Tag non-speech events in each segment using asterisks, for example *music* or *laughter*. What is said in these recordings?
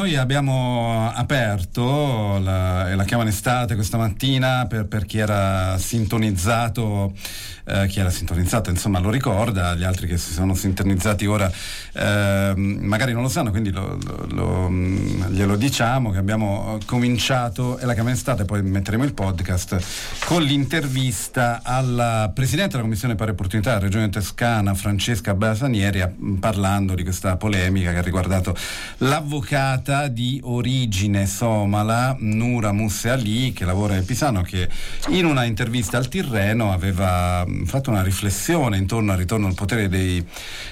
noi abbiamo aperto la, la chiama in estate questa mattina per, per chi era sintonizzato, eh, chi era sintonizzato insomma lo ricorda, gli altri che si sono sintonizzati ora eh, magari non lo sanno, quindi lo, lo, lo, glielo diciamo che abbiamo cominciato, è la chiama in estate, poi metteremo il podcast, con l'intervista alla Presidente della Commissione Pari Opportunità della Regione Toscana, Francesca Basanieri, parlando di questa polemica che ha riguardato l'avvocata di origine somala Nura Musse Ali che lavora in Pisano che in una intervista al Tirreno aveva fatto una riflessione intorno al ritorno al potere dei,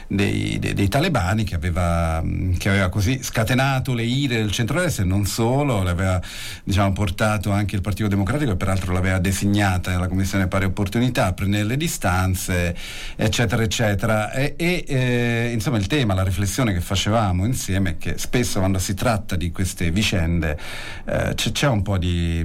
dei, dei, dei talebani che aveva, che aveva, così scatenato le ire del centro-est e non solo, le aveva diciamo, portato anche il Partito Democratico e peraltro l'aveva designata nella Commissione Pari Opportunità a prendere le distanze eccetera eccetera. E, e eh, insomma il tema, la riflessione che facevamo insieme è che spesso quando si tratta di queste vicende eh, c'è, c'è, un po' di,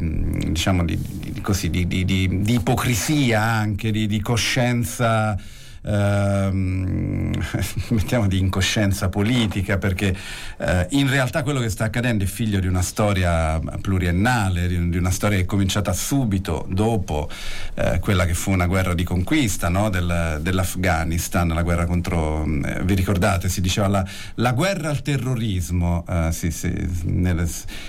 diciamo, di, di, così, di ipocrisia anche, di, coscienza ehm, *laughs* mettiamo di incoscienza politica, perché eh, in realtà quello che sta accadendo è figlio di una storia pluriennale, di, una storia che è cominciata subito dopo eh, quella che fu una guerra di conquista no? Del, dell'Afghanistan, la guerra contro, eh, vi ricordate, si diceva la, la guerra al terrorismo, eh, sì, sì, nelle,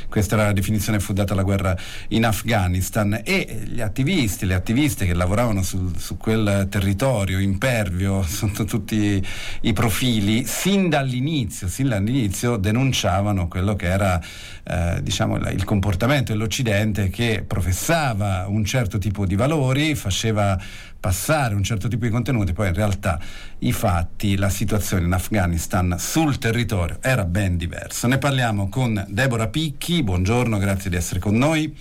questa era la definizione fu data alla guerra in Afghanistan e gli attivisti, le attiviste che lavoravano su, su quel territorio impervio Nervio, *laughs* sotto tutti i profili, sin dall'inizio, sin dall'inizio denunciavano quello che era eh, diciamo, il comportamento dell'Occidente che professava un certo tipo di valori, faceva passare un certo tipo di contenuti, poi in realtà i fatti, la situazione in Afghanistan sul territorio era ben diversa. Ne parliamo con Deborah Picchi, buongiorno, grazie di essere con noi.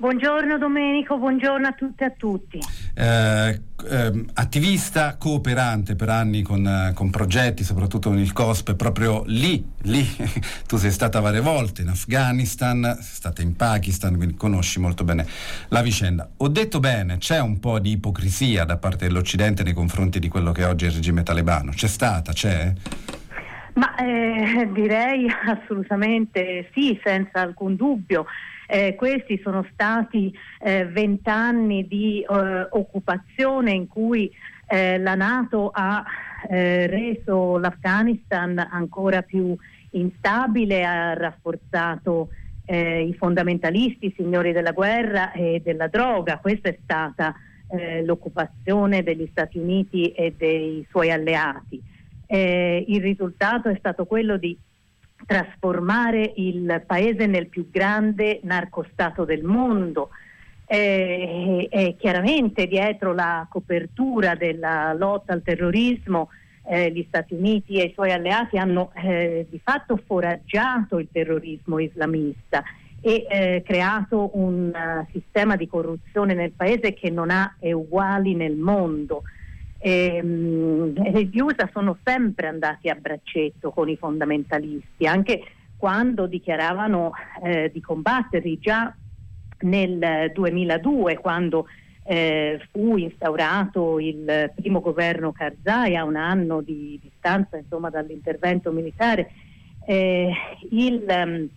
Buongiorno Domenico, buongiorno a tutte e a tutti. Eh, eh, attivista cooperante per anni con, eh, con, progetti, soprattutto con il COSP, proprio lì, lì, *laughs* tu sei stata varie volte in Afghanistan, sei stata in Pakistan, quindi conosci molto bene la vicenda. Ho detto bene, c'è un po' di ipocrisia da parte dell'Occidente nei confronti di quello che oggi è il regime talebano, c'è stata, c'è? Ma eh, direi assolutamente sì, senza alcun dubbio. Eh, questi sono stati eh, vent'anni di eh, occupazione in cui eh, la Nato ha eh, reso l'Afghanistan ancora più instabile, ha rafforzato i fondamentalisti, signori della guerra e della droga. Questa è stata l'occupazione degli Stati Uniti e dei suoi alleati. il risultato è stato quello di trasformare il paese nel più grande narcostato del mondo. Eh, e chiaramente dietro la copertura della lotta al terrorismo eh, gli Stati Uniti e i suoi alleati hanno eh, di fatto foraggiato il terrorismo islamista e eh, creato un uh, sistema di corruzione nel paese che non ha uguali nel mondo. Ehm, gli USA sono sempre andati a braccetto con i fondamentalisti, anche quando dichiaravano eh, di combatterli già nel 2002, quando eh, fu instaurato il primo governo Karzai a un anno di distanza insomma, dall'intervento militare. Eh, il, um,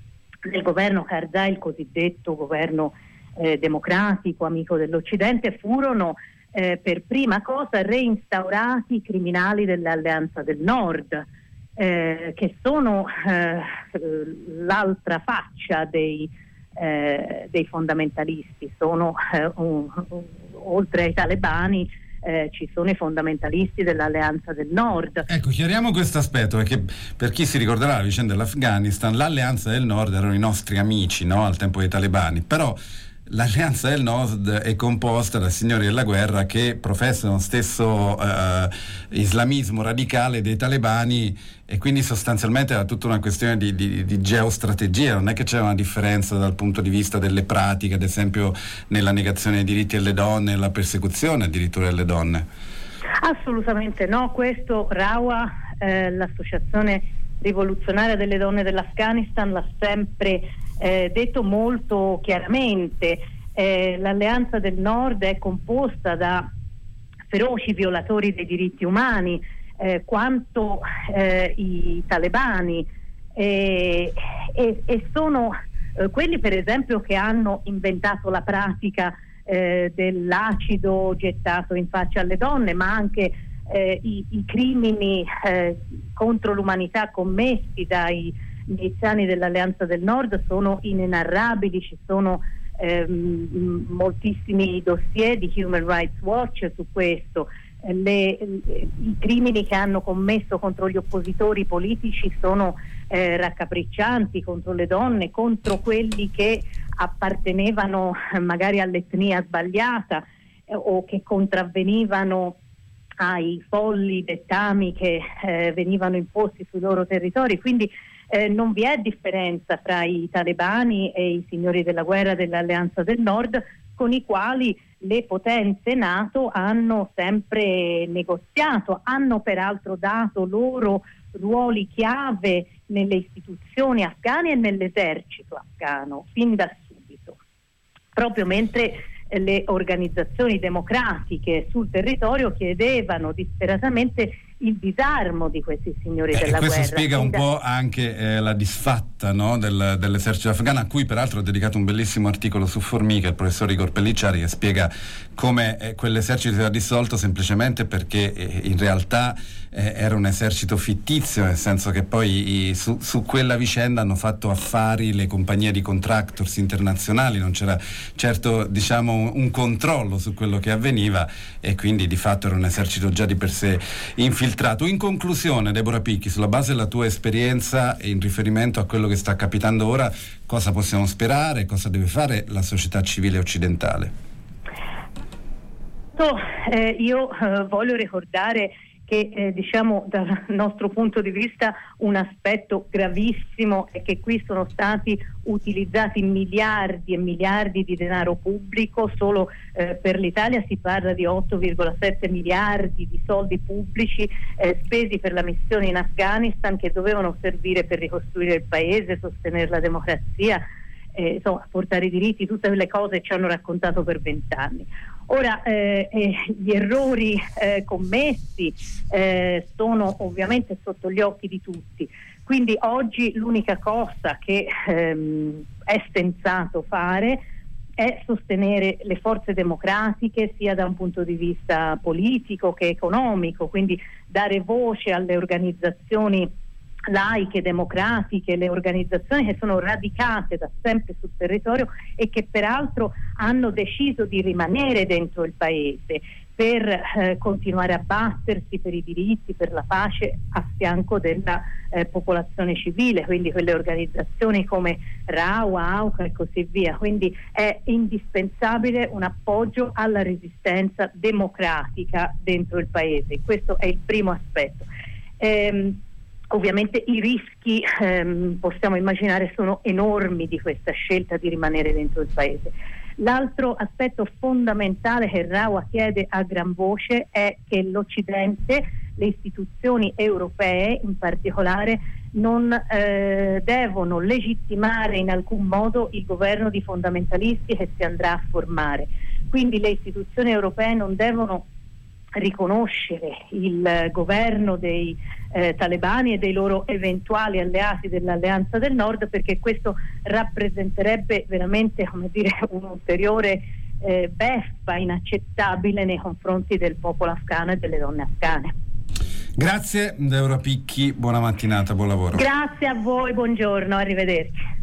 del governo Karzai, il cosiddetto governo eh, democratico, amico dell'Occidente, furono eh, per prima cosa reinstaurati i criminali dell'Alleanza del Nord, eh, che sono eh, l'altra faccia dei, eh, dei fondamentalisti, sono, eh, un, un, oltre ai talebani eh, ci sono i fondamentalisti dell'Alleanza del Nord. Ecco, chiariamo questo aspetto, perché per chi si ricorderà la vicenda dell'Afghanistan, l'Alleanza del Nord erano i nostri amici no? al tempo dei talebani, però L'Alleanza del Nord è composta da signori della guerra che professano lo stesso eh, islamismo radicale dei talebani e quindi sostanzialmente era tutta una questione di, di, di, geostrategia, non è che c'è una differenza dal punto di vista delle pratiche, ad esempio nella negazione dei diritti delle donne la persecuzione addirittura delle donne. Assolutamente no, questo Rawa, eh, l'associazione rivoluzionaria delle donne dell'Afghanistan, l'ha sempre eh, detto molto chiaramente. Eh, l'Alleanza del Nord è composta da feroci violatori dei diritti umani, eh, quanto eh, i talebani. E, sono eh, quelli per esempio che hanno inventato la pratica eh, dell'acido gettato in faccia alle donne, ma anche i, i, crimini contro l'umanità commessi dai miliziani dell'Alleanza del Nord sono inenarrabili, ci sono ehm, moltissimi dossier di Human Rights Watch su questo. Le, I crimini che hanno commesso contro gli oppositori politici sono eh, raccapriccianti contro le donne, contro quelli che appartenevano magari all'etnia sbagliata eh, o che contravvenivano ai folli dettami che eh, venivano imposti sui loro territori. Quindi eh, non vi è differenza tra i talebani e i signori della guerra dell'Alleanza del Nord con i quali le potenze NATO hanno sempre negoziato, hanno peraltro dato loro ruoli chiave nelle istituzioni afghane e nell'esercito afghano fin da subito, proprio mentre le organizzazioni democratiche sul territorio chiedevano disperatamente il disarmo di questi signori eh, della questo guerra. Questo spiega un po' anche eh, la disfatta no, del, dell'esercito afghano, a cui peraltro ho dedicato un bellissimo articolo su Formica, il professor Igor Pellicciari, che spiega come eh, quell'esercito era dissolto semplicemente perché eh, in realtà eh, era un esercito fittizio, nel senso che poi i, su, su, quella vicenda hanno fatto affari le compagnie di contractors internazionali, non c'era certo diciamo, un, controllo su quello che avveniva e quindi di fatto era un esercito già di per sé infiltrato. In conclusione, Deborah Picchi, sulla base della tua esperienza in riferimento a quello che sta capitando ora, cosa possiamo sperare, cosa deve fare la società civile occidentale? Eh, io eh, voglio ricordare che eh, diciamo dal *laughs* nostro punto di vista un aspetto gravissimo è che qui sono stati utilizzati miliardi e miliardi di denaro pubblico, solo eh, per l'Italia si parla di 8,7 miliardi di soldi pubblici eh, spesi per la missione in Afghanistan che dovevano servire per ricostruire il paese, sostenere la democrazia, eh, insomma, portare i diritti, tutte quelle cose ci hanno raccontato per vent'anni. Ora, eh, eh, gli errori eh, commessi eh, sono ovviamente sotto gli occhi di tutti, quindi oggi l'unica cosa che ehm, è sensato fare è sostenere le forze democratiche sia da un punto di vista politico che economico, quindi dare voce alle organizzazioni laiche, democratiche, le organizzazioni che sono radicate da sempre sul territorio e che peraltro hanno deciso di rimanere dentro il paese per eh, continuare a battersi per i diritti, per la pace a fianco della eh, popolazione civile, quindi quelle organizzazioni come RAUA, AUCA e così via. Quindi è indispensabile un appoggio alla resistenza democratica dentro il paese. Questo è il primo aspetto. Ehm, Ovviamente i rischi ehm, possiamo immaginare sono enormi di questa scelta di rimanere dentro il paese. L'altro aspetto fondamentale che Rawa chiede a gran voce è che l'Occidente, le istituzioni europee in particolare, non eh, devono legittimare in alcun modo il governo di fondamentalisti che si andrà a formare. Quindi le istituzioni europee non devono riconoscere il governo dei eh, talebani e dei loro eventuali alleati dell'Alleanza del Nord perché questo rappresenterebbe veramente come dire, *laughs* un'ulteriore eh, beffa inaccettabile nei confronti del popolo afghano e delle donne afghane. Grazie Deborah Picchi, buona mattinata, buon lavoro. Grazie a voi, buongiorno, arrivederci.